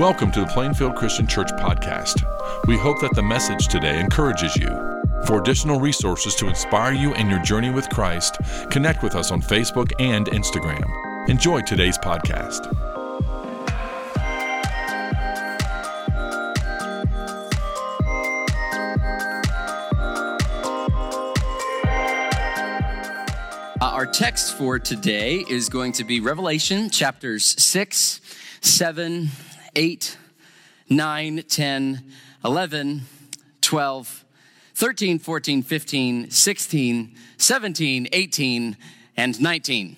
Welcome to the Plainfield Christian Church podcast. We hope that the message today encourages you. For additional resources to inspire you in your journey with Christ, connect with us on Facebook and Instagram. Enjoy today's podcast. Uh, our text for today is going to be Revelation chapters 6, 7, 8, 9, 10, 11, 12, 13, 14, 15, 16, 17, 18, and 19.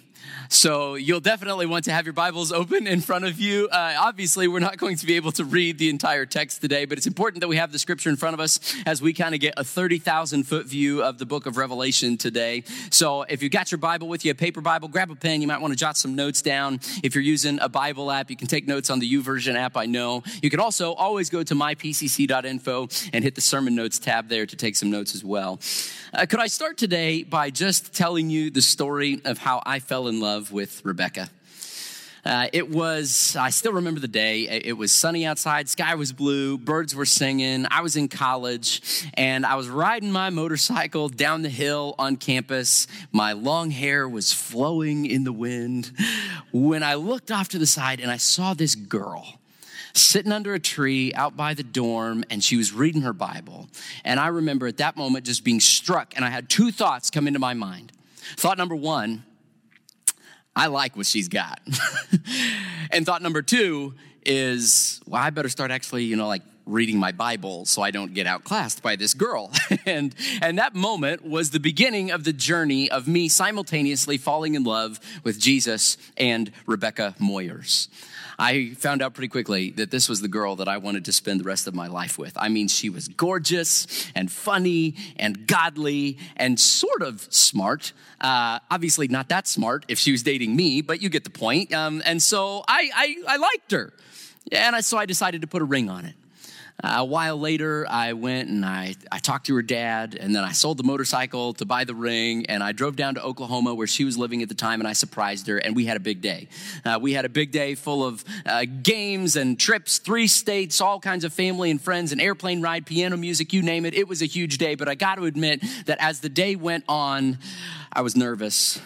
So you'll definitely want to have your Bibles open in front of you. Uh, obviously, we're not going to be able to read the entire text today, but it's important that we have the scripture in front of us as we kind of get a 30,000 foot view of the book of Revelation today. So if you've got your Bible with you, a paper Bible, grab a pen. You might want to jot some notes down. If you're using a Bible app, you can take notes on the YouVersion app, I know. You can also always go to mypcc.info and hit the sermon notes tab there to take some notes as well. Uh, could I start today by just telling you the story of how I fell in love with Rebecca? Uh, it was, I still remember the day. It was sunny outside, sky was blue, birds were singing. I was in college and I was riding my motorcycle down the hill on campus. My long hair was flowing in the wind when I looked off to the side and I saw this girl sitting under a tree out by the dorm and she was reading her Bible. And I remember at that moment just being struck, and I had two thoughts come into my mind. Thought number one, I like what she's got. and thought number two is, well, I better start actually, you know, like reading my Bible so I don't get outclassed by this girl. and, and that moment was the beginning of the journey of me simultaneously falling in love with Jesus and Rebecca Moyers. I found out pretty quickly that this was the girl that I wanted to spend the rest of my life with. I mean, she was gorgeous and funny and godly and sort of smart. Uh, obviously, not that smart if she was dating me, but you get the point. Um, and so I, I, I liked her. And I, so I decided to put a ring on it. Uh, a while later, I went and I, I talked to her dad, and then I sold the motorcycle to buy the ring, and I drove down to Oklahoma where she was living at the time, and I surprised her, and we had a big day. Uh, we had a big day full of uh, games and trips, three states, all kinds of family and friends, an airplane ride, piano music, you name it. It was a huge day, but I got to admit that as the day went on, I was nervous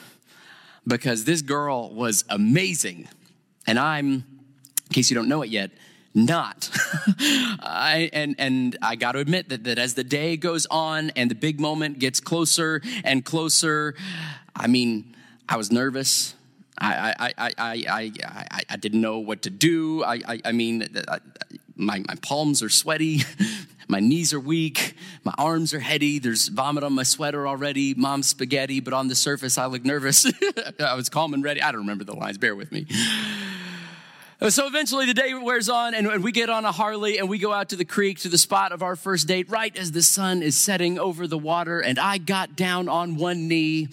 because this girl was amazing. And I'm, in case you don't know it yet, not. I, and, and I got to admit that, that as the day goes on and the big moment gets closer and closer, I mean, I was nervous. I, I, I, I, I, I, didn't know what to do. I, I, I mean, my, my palms are sweaty. my knees are weak. My arms are heady. There's vomit on my sweater already. Mom's spaghetti, but on the surface, I look nervous. I was calm and ready. I don't remember the lines. Bear with me. So eventually the day wears on and we get on a Harley and we go out to the creek to the spot of our first date right as the sun is setting over the water. And I got down on one knee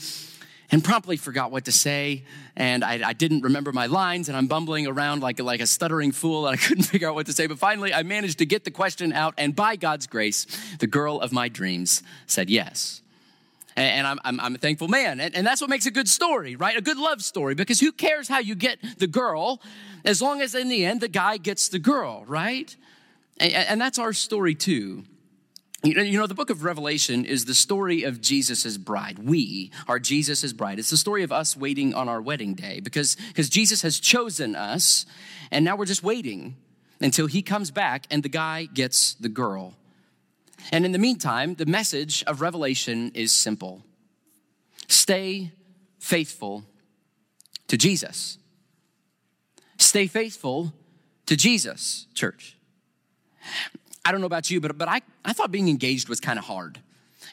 and promptly forgot what to say. And I, I, didn't remember my lines and I'm bumbling around like, like a stuttering fool and I couldn't figure out what to say. But finally I managed to get the question out. And by God's grace, the girl of my dreams said yes. And I'm, I'm, I'm, a thankful man. And, and that's what makes a good story, right? A good love story, because who cares how you get the girl as long as in the end the guy gets the girl, right? And, and that's our story too. You know, you know, the book of Revelation is the story of Jesus' bride. We are Jesus' bride. It's the story of us waiting on our wedding day because, because Jesus has chosen us, and now we're just waiting until he comes back and the guy gets the girl. And in the meantime, the message of Revelation is simple stay faithful to Jesus. Stay faithful to Jesus, church. I don't know about you, but, but I, I thought being engaged was kind of hard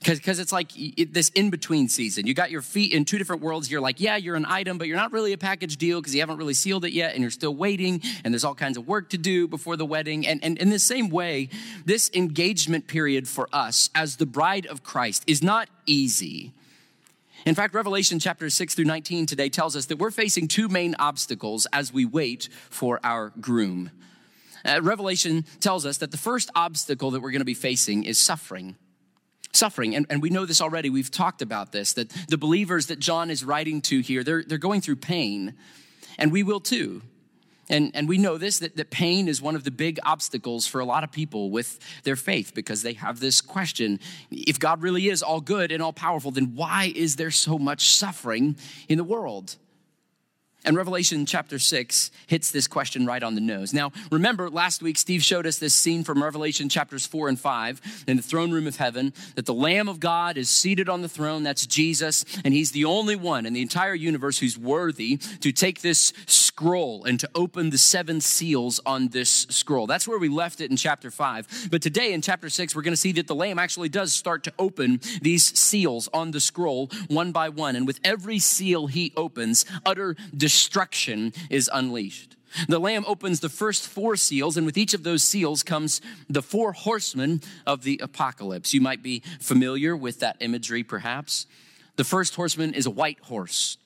because it's like it, this in between season. You got your feet in two different worlds. You're like, yeah, you're an item, but you're not really a package deal because you haven't really sealed it yet, and you're still waiting, and there's all kinds of work to do before the wedding. And, and in the same way, this engagement period for us as the bride of Christ is not easy. In fact, Revelation chapter 6 through 19 today tells us that we're facing two main obstacles as we wait for our groom. Uh, Revelation tells us that the first obstacle that we're going to be facing is suffering suffering. And, and we know this already. We've talked about this that the believers that John is writing to here, they're, they're going through pain, and we will too. And, and we know this that, that pain is one of the big obstacles for a lot of people with their faith because they have this question if God really is all good and all powerful, then why is there so much suffering in the world? And Revelation chapter 6 hits this question right on the nose. Now, remember, last week Steve showed us this scene from Revelation chapters 4 and 5 in the throne room of heaven that the Lamb of God is seated on the throne. That's Jesus. And he's the only one in the entire universe who's worthy to take this scroll and to open the seven seals on this scroll. That's where we left it in chapter 5. But today in chapter 6, we're going to see that the Lamb actually does start to open these seals on the scroll one by one. And with every seal he opens, utter destruction is unleashed. The Lamb opens the first four seals, and with each of those seals comes the four horsemen of the apocalypse. You might be familiar with that imagery, perhaps. The first horseman is a white horse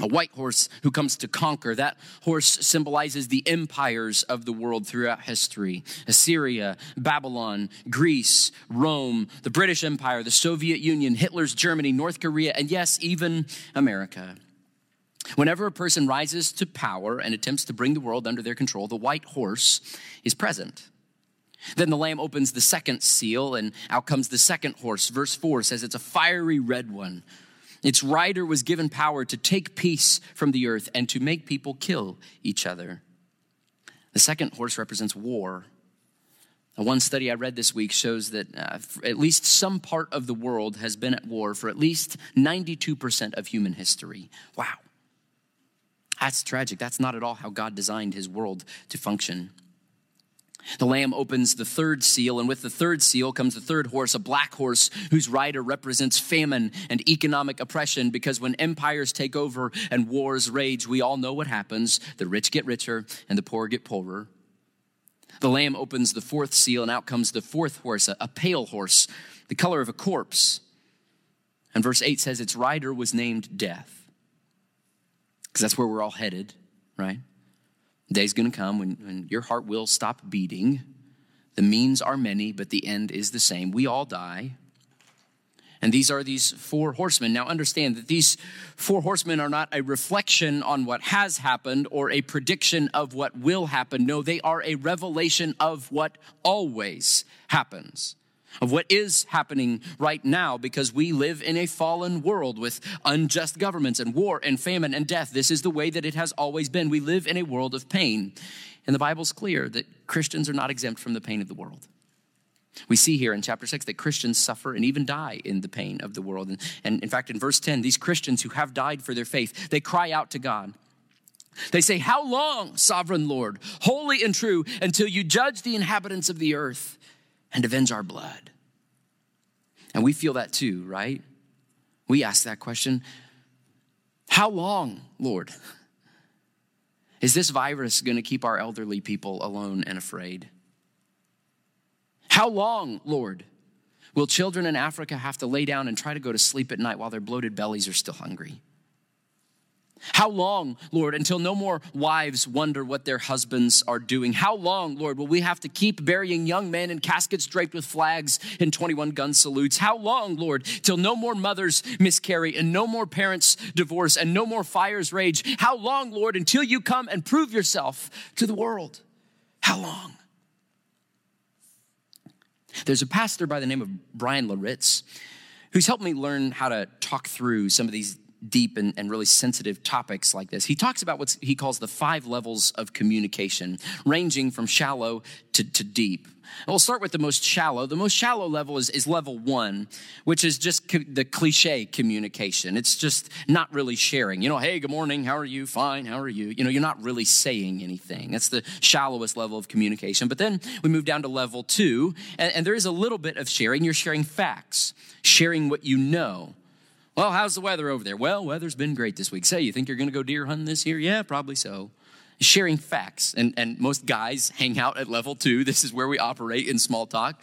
a white horse who comes to conquer. That horse symbolizes the empires of the world throughout history Assyria, Babylon, Greece, Rome, the British Empire, the Soviet Union, Hitler's Germany, North Korea, and yes, even America. Whenever a person rises to power and attempts to bring the world under their control, the white horse is present. Then the lamb opens the second seal, and out comes the second horse. Verse 4 says it's a fiery red one. Its rider was given power to take peace from the earth and to make people kill each other. The second horse represents war. One study I read this week shows that uh, at least some part of the world has been at war for at least 92% of human history. Wow. That's tragic. That's not at all how God designed his world to function. The lamb opens the third seal, and with the third seal comes the third horse, a black horse whose rider represents famine and economic oppression. Because when empires take over and wars rage, we all know what happens. The rich get richer and the poor get poorer. The lamb opens the fourth seal, and out comes the fourth horse, a, pale horse, the color of a corpse. And verse 8 says its rider was named Death because that's where we're all headed, right? The day's going to come when, when your heart will stop beating. The means are many, but the end is the same. We all die. And these are these four horsemen. Now, understand that these four horsemen are not a reflection on what has happened or a prediction of what will happen. No, they are a revelation of what always happens of what is happening right now because we live in a fallen world with unjust governments and war and famine and death. This is the way that it has always been. We live in a world of pain. And the Bible's clear that Christians are not exempt from the pain of the world. We see here in chapter 6 that Christians suffer and even die in the pain of the world. And, and in fact, in verse 10, these Christians who have died for their faith, they cry out to God. They say, How long, sovereign Lord, holy and true, until you judge the inhabitants of the earth and avenge our blood. And we feel that too, right? We ask that question How long, Lord? Is this virus going to keep our elderly people alone and afraid? How long, Lord, will children in Africa have to lay down and try to go to sleep at night while their bloated bellies are still hungry? How long, Lord, until no more wives wonder what their husbands are doing? How long, Lord, will we have to keep burying young men in caskets draped with flags and 21 gun salutes? How long, Lord, till no more mothers miscarry and no more parents divorce and no more fires rage? How long, Lord, until you come and prove yourself to the world? How long? There's a pastor by the name of Bryan Loritts who's helped me learn how to talk through some of these deep and, and really sensitive topics like this. He talks about what he calls the five levels of communication, ranging from shallow to, to deep. And we'll start with the most shallow. The most shallow level is, is level one, which is just co- the cliche communication. It's just not really sharing. You know, hey, good morning, how are you? Fine, how are you? You know, you're not really saying anything. That's the shallowest level of communication. But then we move down to level two, and, and there is a little bit of sharing. You're sharing facts, sharing what you know. Well, how's the weather over there? Well, weather's been great this week. Say, you think you're going to go deer hunting this year? Yeah, probably so. Sharing facts. And, and most guys hang out at level two. This is where we operate in small talk.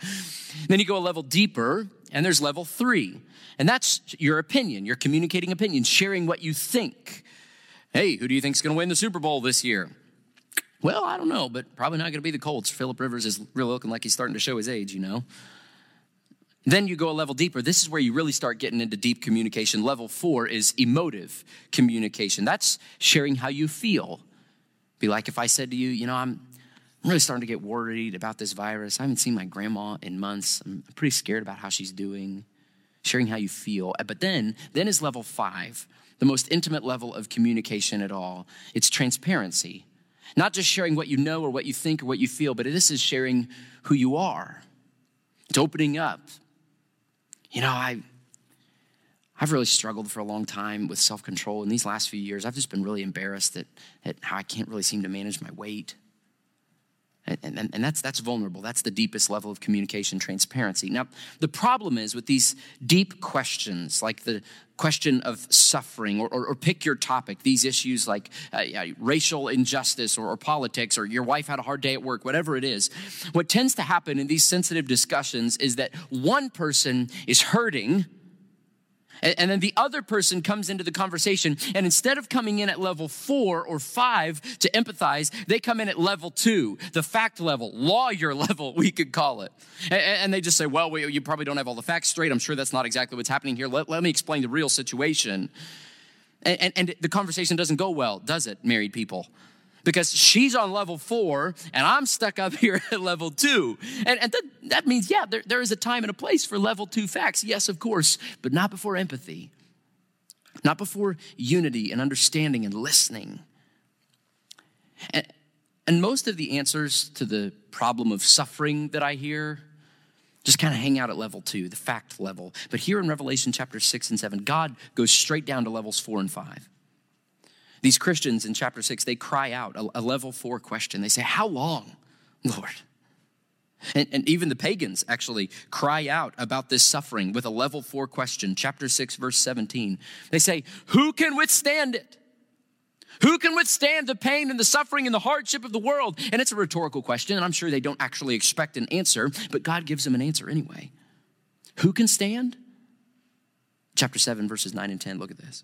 Then you go a level deeper, and there's level three. And that's your opinion. You're communicating opinion, sharing what you think. Hey, who do you think's going to win the Super Bowl this year? Well, I don't know, but probably not going to be the Colts. Philip Rivers is really looking like he's starting to show his age, you know. Then you go a level deeper. This is where you really start getting into deep communication. Level four is emotive communication. That's sharing how you feel. Be like if I said to you, you know, I'm, really starting to get worried about this virus. I haven't seen my grandma in months. I'm pretty scared about how she's doing, sharing how you feel. But then, then is level five, the most intimate level of communication at all. It's transparency. Not just sharing what you know or what you think or what you feel, but this is sharing who you are. It's opening up. You know, I, I've really struggled for a long time with self control. In these last few years, I've just been really embarrassed at, at how I can't really seem to manage my weight. And, and, and, that's, that's vulnerable. That's the deepest level of communication transparency. Now, the problem is with these deep questions, like the question of suffering, or, or, or pick your topic, these issues like uh, racial injustice or, or politics, or your wife had a hard day at work, whatever it is, what tends to happen in these sensitive discussions is that one person is hurting and, then the other person comes into the conversation, and instead of coming in at level four or five to empathize, they come in at level two, the fact level, lawyer level, we could call it. And, they just say, Well, you probably don't have all the facts straight. I'm sure that's not exactly what's happening here. Let, let me explain the real situation. And, and, and the conversation doesn't go well, does it, married people? Because she's on level four and I'm stuck up here at level two. And, and that, that means, yeah, there, there is a time and a place for level two facts. Yes, of course, but not before empathy, not before unity and understanding and listening. And, and most of the answers to the problem of suffering that I hear just kind of hang out at level two, the fact level. But here in Revelation chapter six and seven, God goes straight down to levels four and five. These Christians in chapter six, they cry out a, level four question. They say, How long, Lord? And, and, even the pagans actually cry out about this suffering with a level four question, chapter 6, verse 17. They say, Who can withstand it? Who can withstand the pain and the suffering and the hardship of the world? And it's a rhetorical question, and I'm sure they don't actually expect an answer, but God gives them an answer anyway. Who can stand? Chapter 7, verses 9 and 10. Look at this.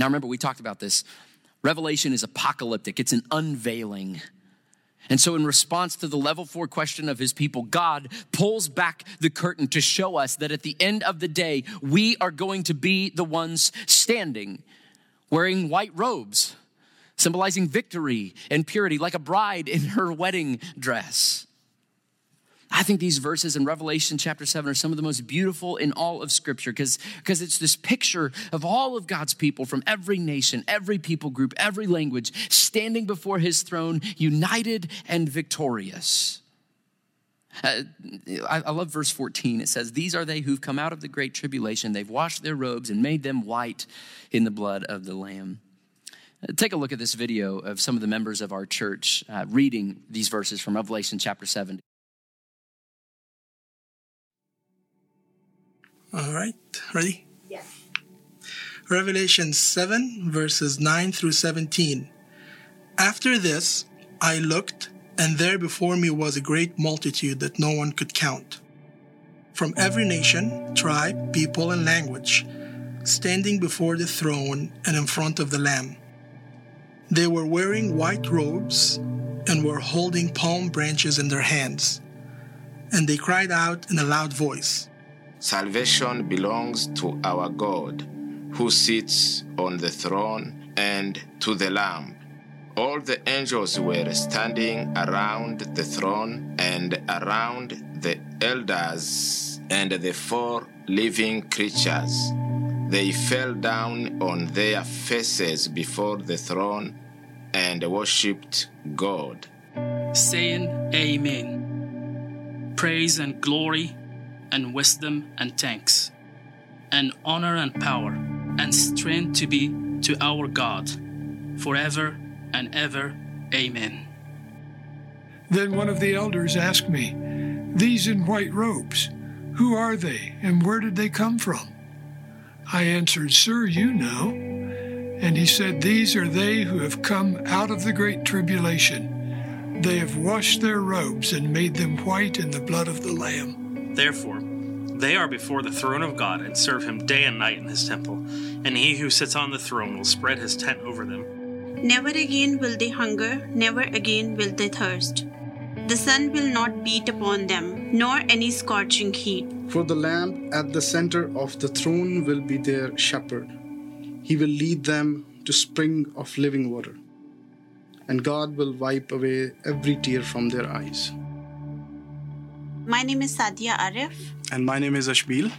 Now, remember, we talked about this. Revelation is apocalyptic, it's an unveiling. And so, in response to the level four question of his people, God pulls back the curtain to show us that at the end of the day, we are going to be the ones standing, wearing white robes, symbolizing victory and purity, like a bride in her wedding dress. I think these verses in Revelation chapter 7 are some of the most beautiful in all of Scripture because it's this picture of all of God's people from every nation, every people group, every language, standing before his throne, united and victorious. Uh, I, I love verse 14. It says, These are they who've come out of the great tribulation. They've washed their robes and made them white in the blood of the Lamb. Uh, take a look at this video of some of the members of our church uh, reading these verses from Revelation chapter 7. All right, ready? Yes. Revelation 7, verses 9 through 17. After this, I looked, and there before me was a great multitude that no one could count. From every nation, tribe, people, and language, standing before the throne and in front of the Lamb. They were wearing white robes and were holding palm branches in their hands. And they cried out in a loud voice. Salvation belongs to our God, who sits on the throne, and to the Lamb. All the angels were standing around the throne and around the elders and the four living creatures. They fell down on their faces before the throne and worshipped God, saying, Amen. Praise and glory and wisdom and thanks, and honor and power, and strength to be to our God, forever and ever. Amen. Then one of the elders asked me, These in white robes, who are they, and where did they come from? I answered, Sir, you know. And he said, These are they who have come out of the great tribulation. They have washed their robes and made them white in the blood of the Lamb. Therefore, they are before the throne of God and serve him day and night in his temple, and he who sits on the throne will spread his tent over them. Never again will they hunger, never again will they thirst. The sun will not beat upon them, nor any scorching heat. For the Lamb at the center of the throne will be their shepherd. He will lead them to spring of living water, and God will wipe away every tear from their eyes. My name is Sadia Arif. And my name is Ashbil.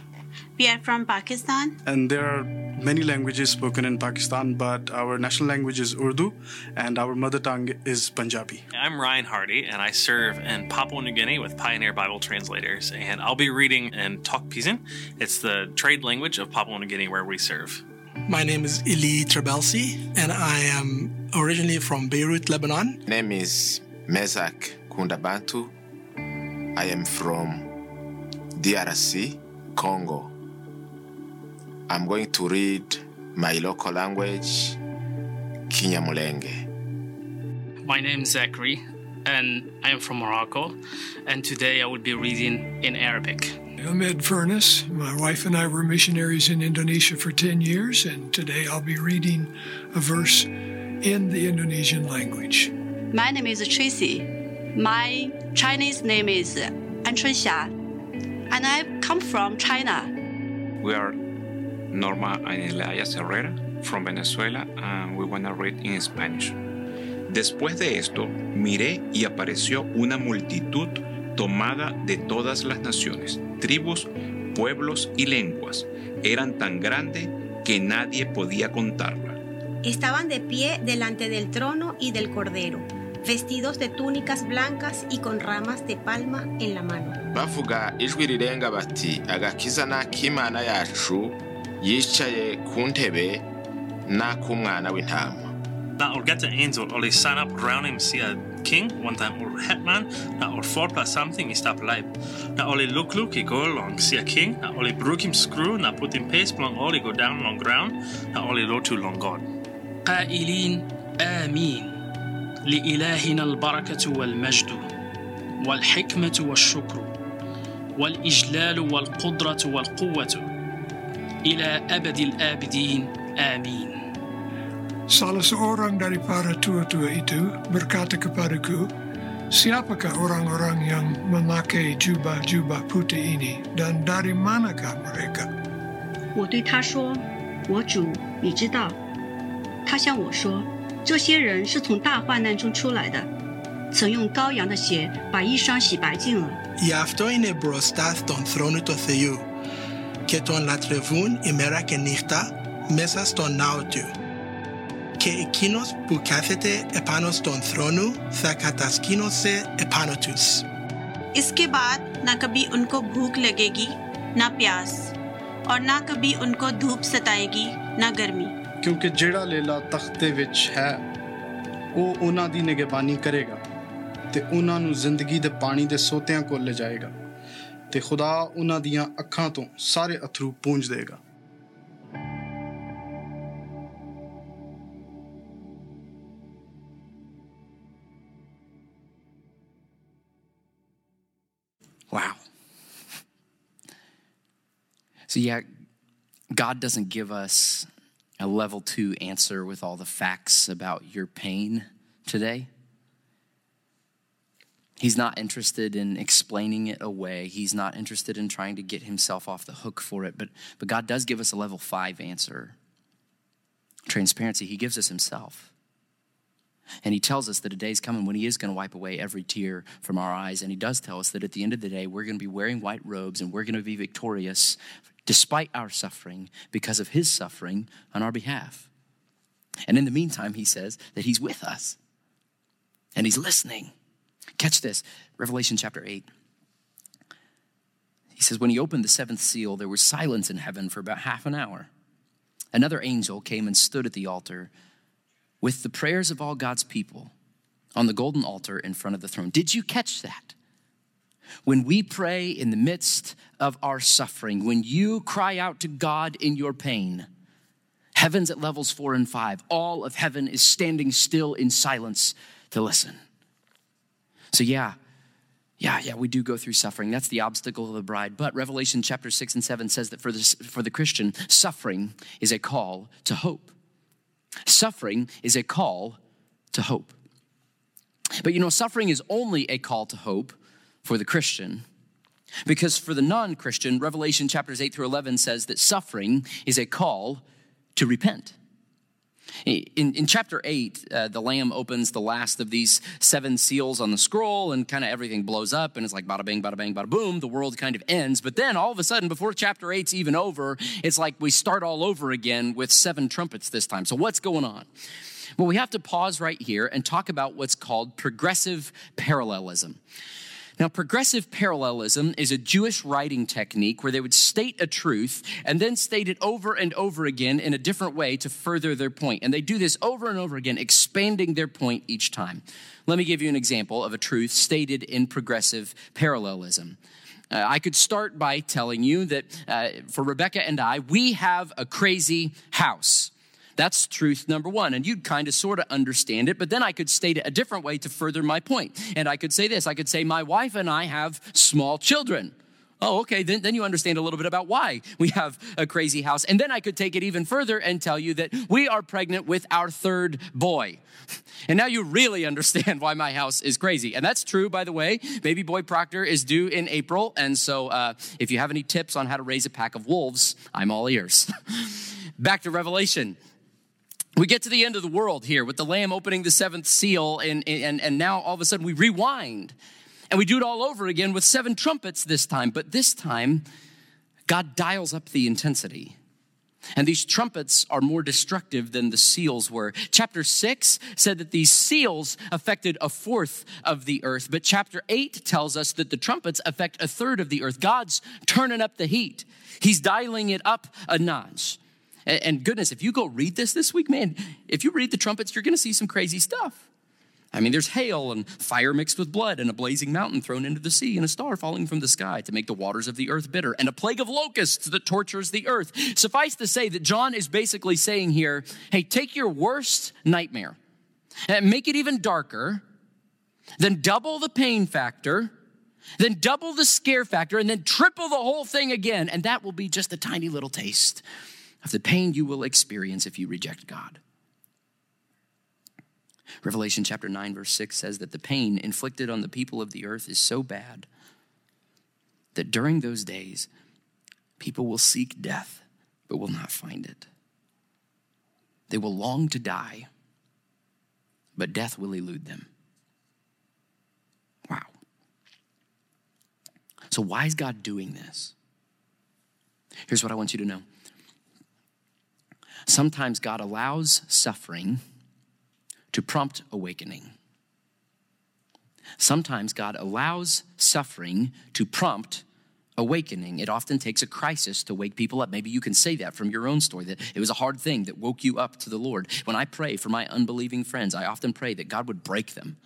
We are from Pakistan. And there are many languages spoken in Pakistan, but our national language is Urdu and our mother tongue is Punjabi. I'm Ryan Hardy, and I serve in Papua New Guinea with Pioneer Bible Translators, and I'll be reading in Tok Pisin. It's the trade language of Papua New Guinea where we serve. My name is Ili Trebelsi, and I am originally from Beirut, Lebanon. My Name is Mezak Kundabantu. I am from DRC, Congo. I'm going to read my local language, Kinyamulenge. My name is Zachary, and I am from Morocco. And today I will be reading in Arabic. I'm Ed Furness. My wife and I were missionaries in Indonesia for 10 years, and today I'll be reading a verse in the Indonesian language. My name is Tracy. My Chinese name is An Chunxia, and I come from China. We are Norma and Elias Herrera from Venezuela, and we want to read in Spanish. Después de esto, miré y apareció una multitud tomada de todas las naciones, tribus, pueblos y lenguas. Eran tan grande que nadie podía contarla. Estaban de pie delante del trono y del cordero, vestidos de túnicas blancas y con ramas de palma en la mano. Bafuga ijwi rirenga bati agakiza n'ak'imana yacu yicaye ku ntebe w'intama. Na urgeta enzo king one time or hetman na or forpa something is tap live na oli look look go along, see a king na oli brook him screw na put him pace plong oli go down long ground na oli lotu long god qailin amin. لإلهنا البركة والمجد والحكمة والشكر والإجلال والقدرة والقوة إلى أبد الآبدين آمين Salah seorang daripada tua-tua itu berkata kepadaku, Siapakah orang-orang yang memakai jubah-jubah putih ini dan dari manakah mereka? 我对他说：“我主，你知道。”他向我说：“ 这些人是从大患难中出来的，曾用羔羊的血把衣裳洗白净了。 Γι' αυτό είναι μπροστά στον θρόνο του Θεού και τον λατρεύουν ημέρα και νύχτα μέσα στον ναό του. Και εκείνος που κάθεται επάνω στον θρόνο θα κατασκήνωσε επάνω τους. इसके बाद ना कभी उनको भूख लगेगी ना प्यास और ना कभी उनको धूप सताएगी ना गर्मी ਕਿਉਂਕਿ ਜਿਹੜਾ ਲੇਲਾ ਤਖਤ ਦੇ ਵਿੱਚ ਹੈ ਉਹ ਉਹਨਾਂ ਦੀ ਨਿਗਹਿਬਾਨੀ ਕਰੇਗਾ ਤੇ ਉਹਨਾਂ ਨੂੰ ਜ਼ਿੰਦਗੀ ਦੇ ਪਾਣੀ ਦੇ ਸੋਤਿਆਂ ਕੋਲ ਲਿਜਾਏਗਾ ਤੇ ਖੁਦਾ ਉਹਨਾਂ ਦੀਆਂ ਅੱਖਾਂ ਤੋਂ ਸਾਰੇ ਅਥਰੂ ਪੂੰਝ ਦੇਗਾ Wow. So, yeah, God doesn't give us a level two answer with all the facts about your pain today. He's not interested in explaining it away. He's not interested in trying to get himself off the hook for it. But, but God does give us a level five answer. Transparency, He gives us Himself. And He tells us that a day's coming when He is going to wipe away every tear from our eyes. And He does tell us that at the end of the day, we're going to be wearing white robes and we're going to be victorious despite our suffering because of His suffering on our behalf. And in the meantime, He says that He's with us and He's listening. Catch this Revelation chapter 8. He says, When he opened the seventh seal, there was silence in heaven for about half an hour. Another angel came and stood at the altar with the prayers of all God's people on the golden altar in front of the throne. Did you catch that? When we pray in the midst of our suffering, when you cry out to God in your pain, Heaven's at levels four and five. All of heaven is standing still in silence to listen. So, yeah, yeah, yeah, we do go through suffering. That's the obstacle of the bride. But Revelation chapter 6 and 7 says that for, this, for the Christian, suffering is a call to hope. Suffering is a call to hope. But you know, suffering is only a call to hope for the Christian. Because for the non Christian, Revelation chapters 8 through 11 says that suffering is a call to repent. In, in chapter 8, uh, the Lamb opens the last of these seven seals on the scroll, and kind of everything blows up, and it's like bada bing, bada bang, bada boom. The world kind of ends. But then all of a sudden, before chapter 8's even over, it's like we start all over again with seven trumpets this time. So, what's going on? Well, we have to pause right here and talk about what's called progressive parallelism. Now, progressive parallelism is a Jewish writing technique where they would state a truth and then state it over and over again in a different way to further their point. And they do this over and over again, expanding their point each time. Let me give you an example of a truth stated in progressive parallelism. Uh, I could start by telling you that uh, for Rebecca and I, we have a crazy house. That's truth number one. And you'd kind of sort of understand it, but then I could state it a different way to further my point. And I could say this I could say, My wife and I have small children. Oh, okay, then, then you understand a little bit about why we have a crazy house. And then I could take it even further and tell you that we are pregnant with our third boy. And now you really understand why my house is crazy. And that's true, by the way. Baby boy Proctor is due in April. And so uh, if you have any tips on how to raise a pack of wolves, I'm all ears. Back to Revelation we get to the end of the world here with the lamb opening the seventh seal and, and, and now all of a sudden we rewind and we do it all over again with seven trumpets this time but this time god dials up the intensity and these trumpets are more destructive than the seals were. Chapter 6 said that these seals affected a fourth of the earth, but chapter 8 tells us that the trumpets affect a third of the earth. God's turning up the heat, He's dialing it up a notch. And goodness, if you go read this this week, man, if you read the trumpets, you're going to see some crazy stuff. I mean, there's hail and fire mixed with blood, and a blazing mountain thrown into the sea, and a star falling from the sky to make the waters of the earth bitter, and a plague of locusts that tortures the earth. Suffice to say that John is basically saying here hey, take your worst nightmare and make it even darker, then double the pain factor, then double the scare factor, and then triple the whole thing again, and that will be just a tiny little taste of the pain you will experience if you reject God. Revelation chapter 9, verse 6 says that the pain inflicted on the people of the earth is so bad that during those days, people will seek death, but will not find it. They will long to die, but death will elude them. Wow. So, why is God doing this? Here's what I want you to know Sometimes God allows suffering to prompt awakening. Sometimes God allows suffering to prompt awakening. It often takes a crisis to wake people up. Maybe you can say that from your own story that it was a hard thing that woke you up to the Lord. When I pray for my unbelieving friends, I often pray that God would break them,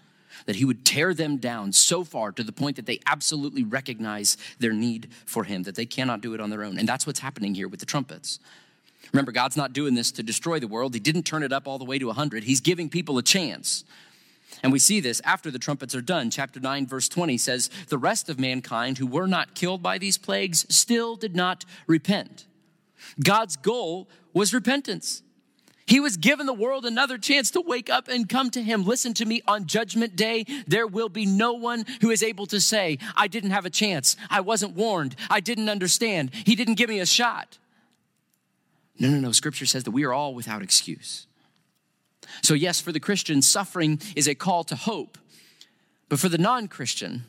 that He would tear them down so far to the point that they absolutely recognize their need for Him, that they cannot do it on their own. And that's what's happening here with the trumpets. Remember, God's not doing this to destroy the world. He didn't turn it up all the way to 100. He's giving people a chance. And we see this after the trumpets are done. Chapter 9, verse 20 says, The rest of mankind who were not killed by these plagues still did not repent. God's goal was repentance. He was given the world another chance to wake up and come to Him. Listen to me, on Judgment Day, there will be no one who is able to say, I didn't have a chance. I wasn't warned. I didn't understand. He didn't give me a shot. No, no, no. Scripture says that we are all without excuse. So, yes, for the Christian, suffering is a call to hope. But for the non Christian,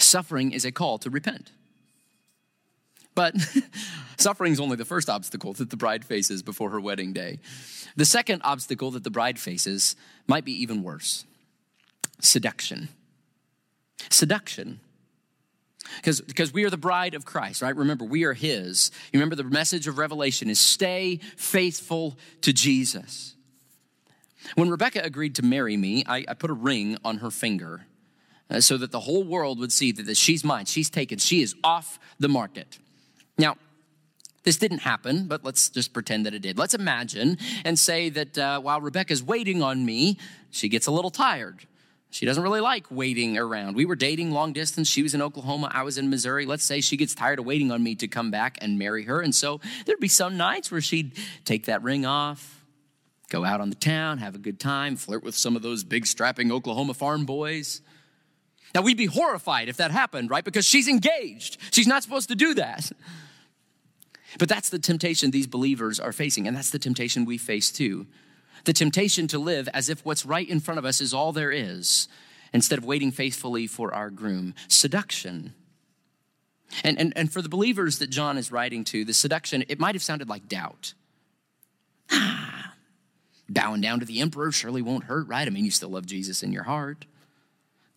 suffering is a call to repent. But suffering is only the first obstacle that the bride faces before her wedding day. The second obstacle that the bride faces might be even worse seduction. Seduction because, because we are the bride of Christ, right? Remember, we are His. You remember the message of Revelation is stay faithful to Jesus. When Rebecca agreed to marry me, I, I put a ring on her finger uh, so that the whole world would see that, that she's mine. She's taken. She is off the market. Now, This didn't happen, but let's just pretend that it did. Let's imagine and say that uh, while Rebecca's waiting on me, she gets a little tired. She doesn't really like waiting around. We were dating long distance. She was in Oklahoma. I was in Missouri. Let's say she gets tired of waiting on me to come back and marry her. And so there'd be some nights where she'd take that ring off, go out on the town, have a good time, flirt with some of those big strapping Oklahoma farm boys. Now we'd be horrified if that happened, right? Because she's engaged. She's not supposed to do that. But that's the temptation these believers are facing, and that's the temptation we face too. The temptation to live as if what's right in front of us is all there is, instead of waiting faithfully for our groom. Seduction. And, and, and for the believers that John is writing to, the seduction, it might have sounded like doubt. Ah, bowing down to the emperor surely won't hurt, right? I mean, you still love Jesus in your heart.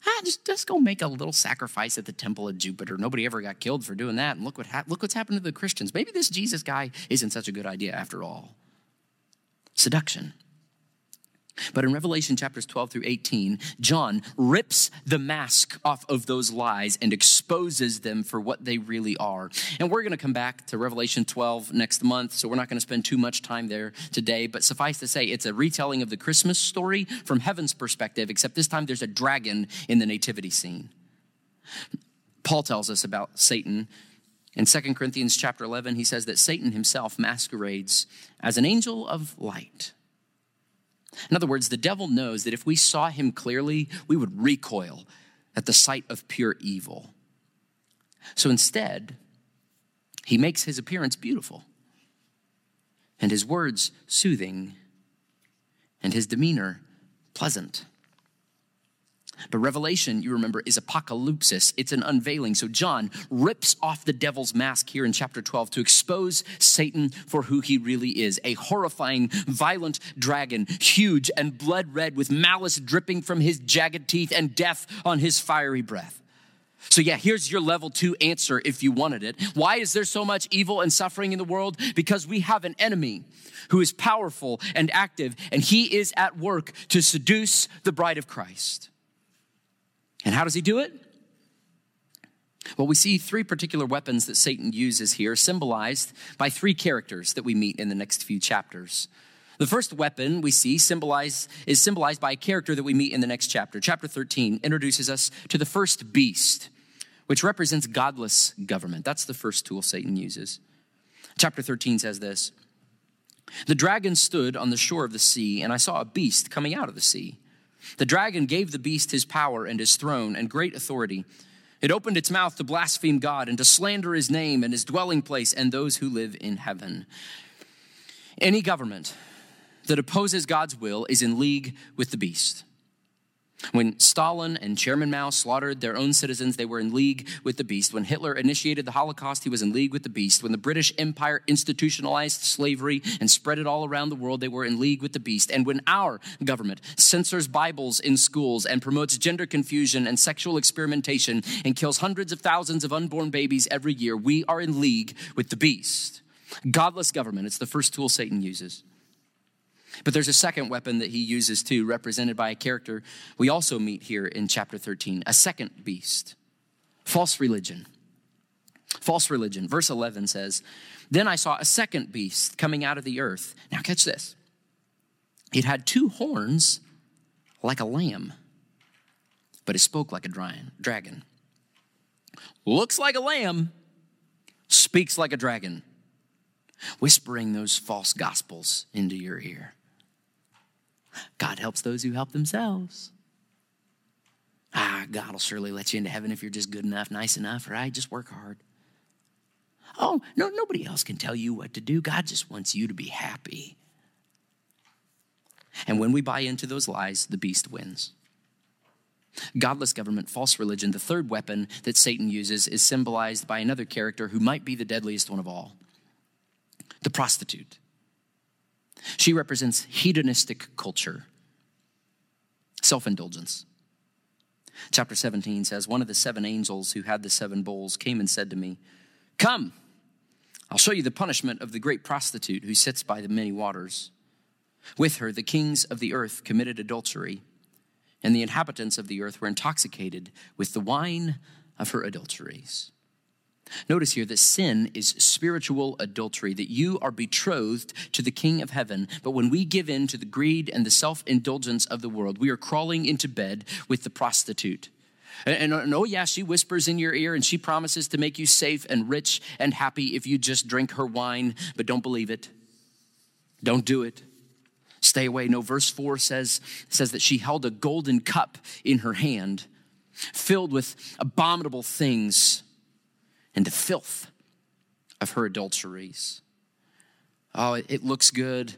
Ah, just, just go make a little sacrifice at the temple of Jupiter. Nobody ever got killed for doing that. And look, what ha- look what's happened to the Christians. Maybe this Jesus guy isn't such a good idea after all. Seduction. But in Revelation chapters 12 through 18, John rips the mask off of those lies and exposes them for what they really are. And we're going to come back to Revelation 12 next month, so we're not going to spend too much time there today. But suffice to say, it's a retelling of the Christmas story from heaven's perspective, except this time there's a dragon in the nativity scene. Paul tells us about Satan in 2 Corinthians chapter 11, he says that Satan himself masquerades as an angel of light. In other words, the devil knows that if we saw him clearly, we would recoil at the sight of pure evil. So instead, he makes his appearance beautiful, and his words soothing, and his demeanor pleasant. But Revelation, you remember, is apocalypsis. It's an unveiling. So John rips off the devil's mask here in chapter 12 to expose Satan for who he really is a horrifying, violent dragon, huge and blood red, with malice dripping from his jagged teeth and death on his fiery breath. So, yeah, here's your level two answer if you wanted it. Why is there so much evil and suffering in the world? Because we have an enemy who is powerful and active, and he is at work to seduce the bride of Christ. And how does he do it? Well, we see three particular weapons that Satan uses here, symbolized by three characters that we meet in the next few chapters. The first weapon we see symbolized, is symbolized by a character that we meet in the next chapter. Chapter 13 introduces us to the first beast, which represents godless government. That's the first tool Satan uses. Chapter 13 says this The dragon stood on the shore of the sea, and I saw a beast coming out of the sea. The dragon gave the beast his power and his throne and great authority. It opened its mouth to blaspheme God and to slander his name and his dwelling place and those who live in heaven. Any government that opposes God's will is in league with the beast. When Stalin and Chairman Mao slaughtered their own citizens, they were in league with the beast. When Hitler initiated the Holocaust, he was in league with the beast. When the British Empire institutionalized slavery and spread it all around the world, they were in league with the beast. And when our government censors Bibles in schools and promotes gender confusion and sexual experimentation and kills hundreds of thousands of unborn babies every year, we are in league with the beast. Godless government, it's the first tool Satan uses. But there's a second weapon that he uses too, represented by a character we also meet here in chapter 13 a second beast false religion. False religion. Verse 11 says, Then I saw a second beast coming out of the earth. Now, catch this. It had two horns like a lamb, but it spoke like a dragon. Looks like a lamb, speaks like a dragon, whispering those false gospels into your ear. God helps those who help themselves. Ah, God will surely let you into heaven if you're just good enough, nice enough, right? Just work hard. Oh, no, nobody else can tell you what to do. God just wants you to be happy. And when we buy into those lies, the beast wins. Godless government, false religion, the third weapon that Satan uses is symbolized by another character who might be the deadliest one of all the prostitute. She represents hedonistic culture, self indulgence. Chapter 17 says, One of the seven angels who had the seven bowls came and said to me, Come, I'll show you the punishment of the great prostitute who sits by the many waters. With her, the kings of the earth committed adultery, and the inhabitants of the earth were intoxicated with the wine of her adulteries. Notice here that sin is spiritual adultery, that you are betrothed to the King of heaven. But when we give in to the greed and the self indulgence of the world, we are crawling into bed with the prostitute. And, and, and, oh, yeah, she whispers in your ear and she promises to make you safe and rich and happy if you just drink her wine, but don't believe it. Don't do it. Stay away. No, verse 4 says, says that she held a golden cup in her hand, filled with abominable things and the filth of her adulteries. Oh, it, looks good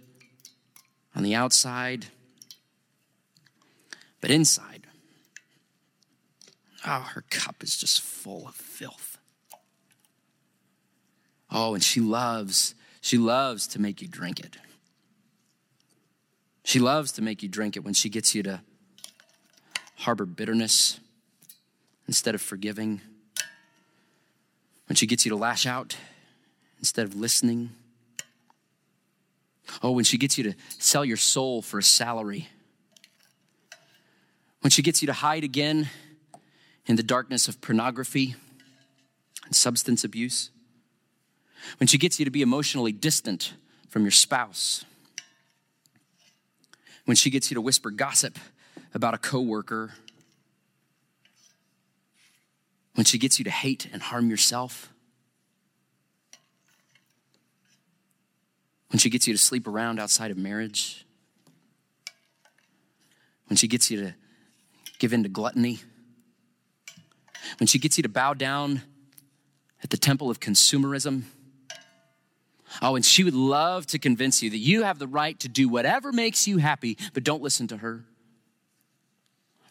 on the outside, but inside, oh, her cup is just full of filth. Oh, and she loves, she loves to make you drink it. She loves to make you drink it when she gets you to harbor bitterness instead of forgiving when she gets you to lash out instead of listening. Oh, when she gets you to sell your soul for a salary. When she gets you to hide again in the darkness of pornography and substance abuse. When she gets you to be emotionally distant from your spouse. When she gets you to whisper gossip about a coworker when she gets you to hate and harm yourself, when she gets you to sleep around outside of marriage, when she gets you to give in to gluttony, when she gets you to bow down at the temple of consumerism. Oh, and she would love to convince you that you have the right to do whatever makes you happy, but don't listen to her.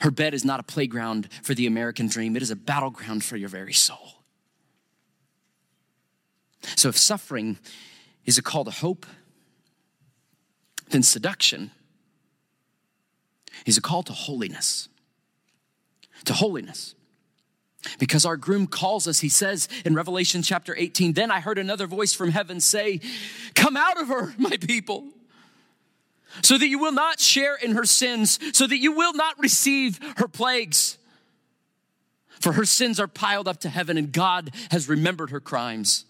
Her bed is not a playground for the American dream, it is a battleground for your very soul. So, if suffering is a call to hope, then seduction is a call to holiness. To holiness. Because our groom calls us, he says in Revelation chapter 18, Then I heard another voice from heaven say, Come out of her, my people so that you will not share in her sins, so that you will not receive her plagues. For her sins are piled up to heaven, and God has remembered her crimes.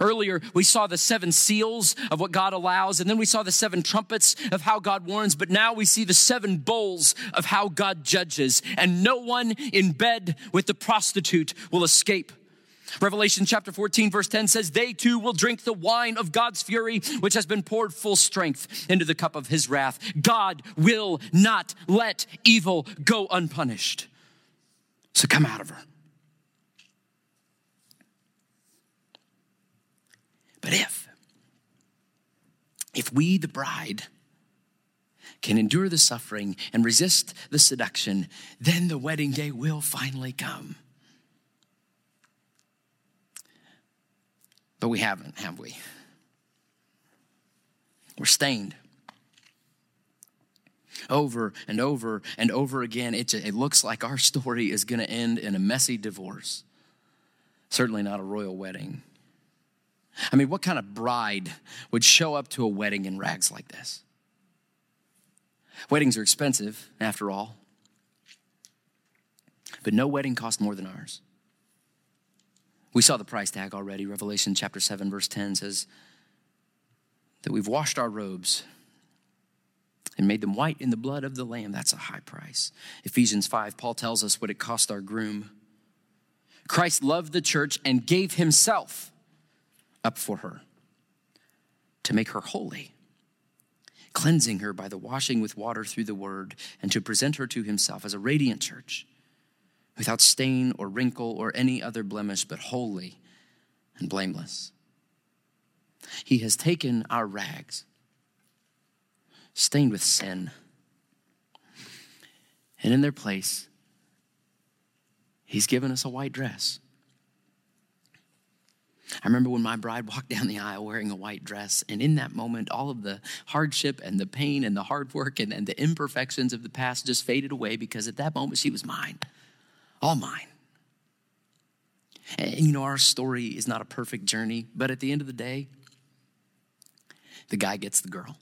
Earlier, we saw the seven seals of what God allows, and then we saw the seven trumpets of how God warns, but now we see the seven bowls of how God judges, and no one in bed with the prostitute will escape. Revelation chapter 14, verse 10 says, They too will drink the wine of God's fury, which has been poured full strength into the cup of his wrath. God will not let evil go unpunished. So come out of her. But if, if we, the bride, can endure the suffering and resist the seduction, then the wedding day will finally come. But we haven't, have we? We're stained. Over and over and over again, it, it looks like our story is going to end in a messy divorce. Certainly not a royal wedding. I mean, what kind of bride would show up to a wedding in rags like this? Weddings are expensive, after all. But no wedding costs more than ours. We saw the price tag already. Revelation chapter 7, verse 10 says that we've washed our robes and made them white in the blood of the Lamb. That's a high price. Ephesians 5, Paul tells us what it cost our groom. Christ loved the church and gave himself up for her to make her holy, cleansing her by the washing with water through the word, and to present her to himself as a radiant church without stain or wrinkle or any other blemish, but holy and blameless. He has taken our rags, stained with sin, and in their place, He's given us a white dress. I remember when my bride walked down the aisle wearing a white dress, and in that moment, all of the hardship and the pain and the hard work and, and the imperfections of the past just faded away because at that moment she was mine all mine. And you know, our story is not a perfect journey, but at the end of the day, the guy gets the girl.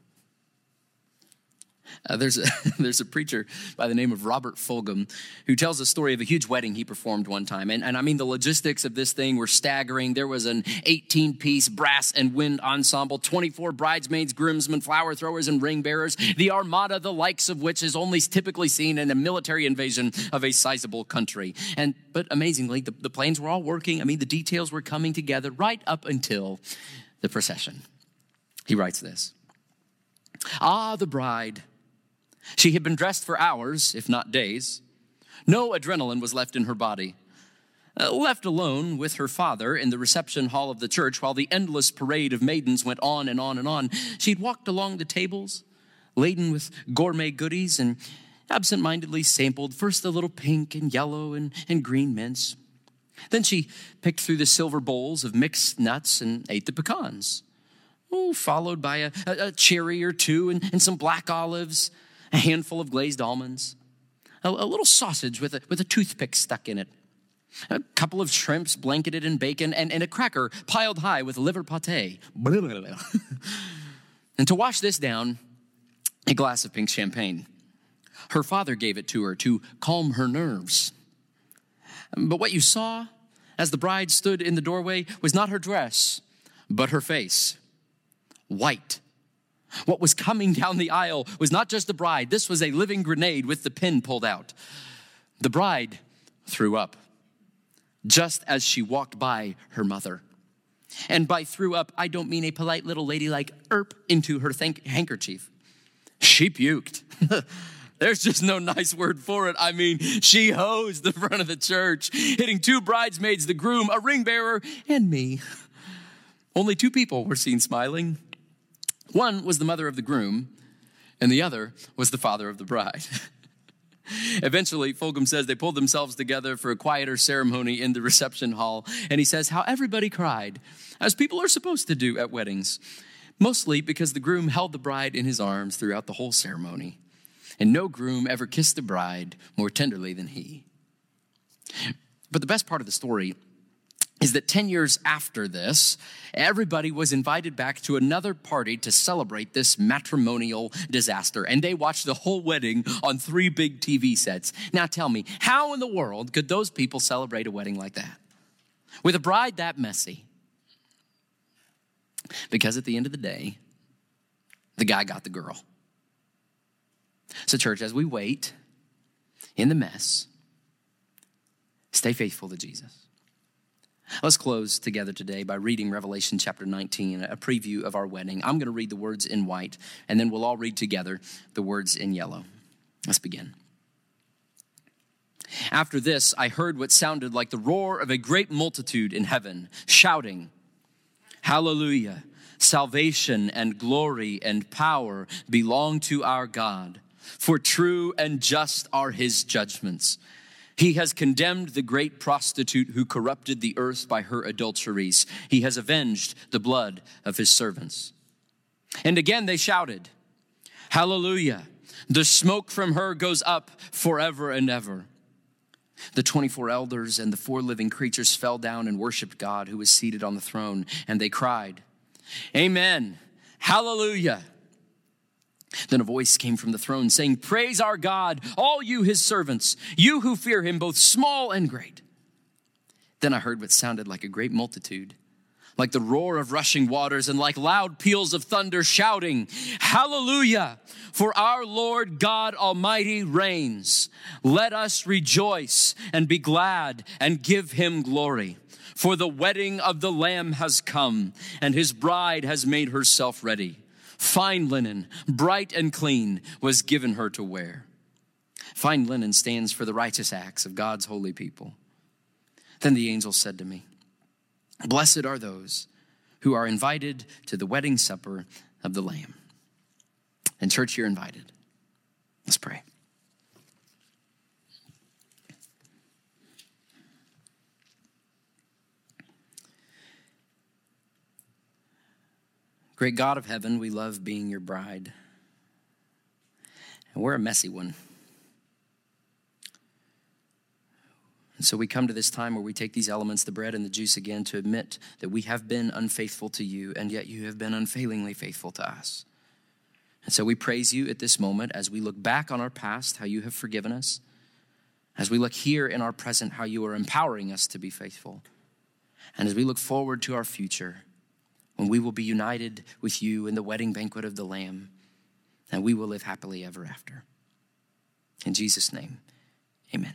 Uh, there's, a, there's a preacher by the name of Robert Fulghum who tells a story of a huge wedding he performed one time. And, and I mean, the logistics of this thing were staggering. There was an 18 piece brass and wind ensemble, 24 bridesmaids, groomsmen, flower throwers, and ring bearers, the armada, the likes of which is only typically seen in a military invasion of a sizable country. And, but amazingly, the, the plans were all working. I mean, the details were coming together right up until the procession. He writes this Ah, the bride she had been dressed for hours, if not days. No adrenaline was left in her body. Uh, left alone with her father in the reception hall of the church while the endless parade of maidens went on and on and on, she'd walked along the tables, laden with gourmet goodies, and absent-mindedly sampled first the little pink and yellow and, and green mints. Then she picked through the silver bowls of mixed nuts and ate the pecans. Followed by a, a, a cherry or two and, and some black olives, a handful of glazed almonds, a, a little sausage with a, with a toothpick stuck in it, a couple of shrimps blanketed in bacon, and, and a cracker piled high with liver pate. and to wash this down, a glass of pink champagne. Her father gave it to her to calm her nerves. But what you saw as the bride stood in the doorway was not her dress, but her face. White what was coming down the aisle was not just the bride, this was a living grenade with the pin pulled out. The bride threw up just as she walked by her mother. And by threw up, I don't mean a polite little lady like erp into her thank- handkerchief. She puked. There's just no nice word for it. I mean, she hosed the front of the church, hitting two bridesmaids, the groom, a ring bearer, and me. Only two people were seen smiling one was the mother of the groom, and the other was the father of the bride. Eventually, Fulghum says they pulled themselves together for a quieter ceremony in the reception hall, and he says how everybody cried, as people are supposed to do at weddings, mostly because the groom held the bride in his arms throughout the whole ceremony, and no groom ever kissed the bride more tenderly than he. But the best part of the story is that 10 years after this, everybody was invited back to another party to celebrate this matrimonial disaster. And they watched the whole wedding on three big TV sets. Now tell me, how in the world could those people celebrate a wedding like that? With a bride that messy? Because at the end of the day, the guy got the girl. So, church, as we wait in the mess, stay faithful to Jesus. Let's close together today by reading Revelation chapter 19, a preview of our wedding. I'm going to read the words in white, and then we'll all read together the words in yellow. Let's begin. After this, I heard what sounded like the roar of a great multitude in heaven, shouting, Hallelujah! Salvation and glory and power belong to our God, for true and just are his judgments. He has condemned the great prostitute who corrupted the earth by her adulteries. He has avenged the blood of his servants. And again they shouted, Hallelujah! The smoke from her goes up forever and ever. The 24 elders and the four living creatures fell down and worshiped God who was seated on the throne, and they cried, Amen! Hallelujah! Then a voice came from the throne saying, Praise our God, all you his servants, you who fear him, both small and great. Then I heard what sounded like a great multitude, like the roar of rushing waters, and like loud peals of thunder shouting, Hallelujah! For our Lord God Almighty reigns. Let us rejoice and be glad and give him glory. For the wedding of the Lamb has come, and his bride has made herself ready fine linen, bright and clean, was given her to wear. Fine linen stands for the righteous acts of God's holy people. Then the angel said to me, Blessed are those who are invited to the wedding supper of the Lamb. And, church, you're invited. Let's pray. Great God of heaven, we love being your bride. And we're a messy one. And so we come to this time where we take these elements, the bread and the juice again, to admit that we have been unfaithful to you, and yet you have been unfailingly faithful to us. And so we praise you at this moment as we look back on our past, how you have forgiven us, as we look here in our present, how you are empowering us to be faithful, and as we look forward to our future, when we will be united with you in the wedding banquet of the Lamb, and we will live happily ever after. In Jesus' name, amen.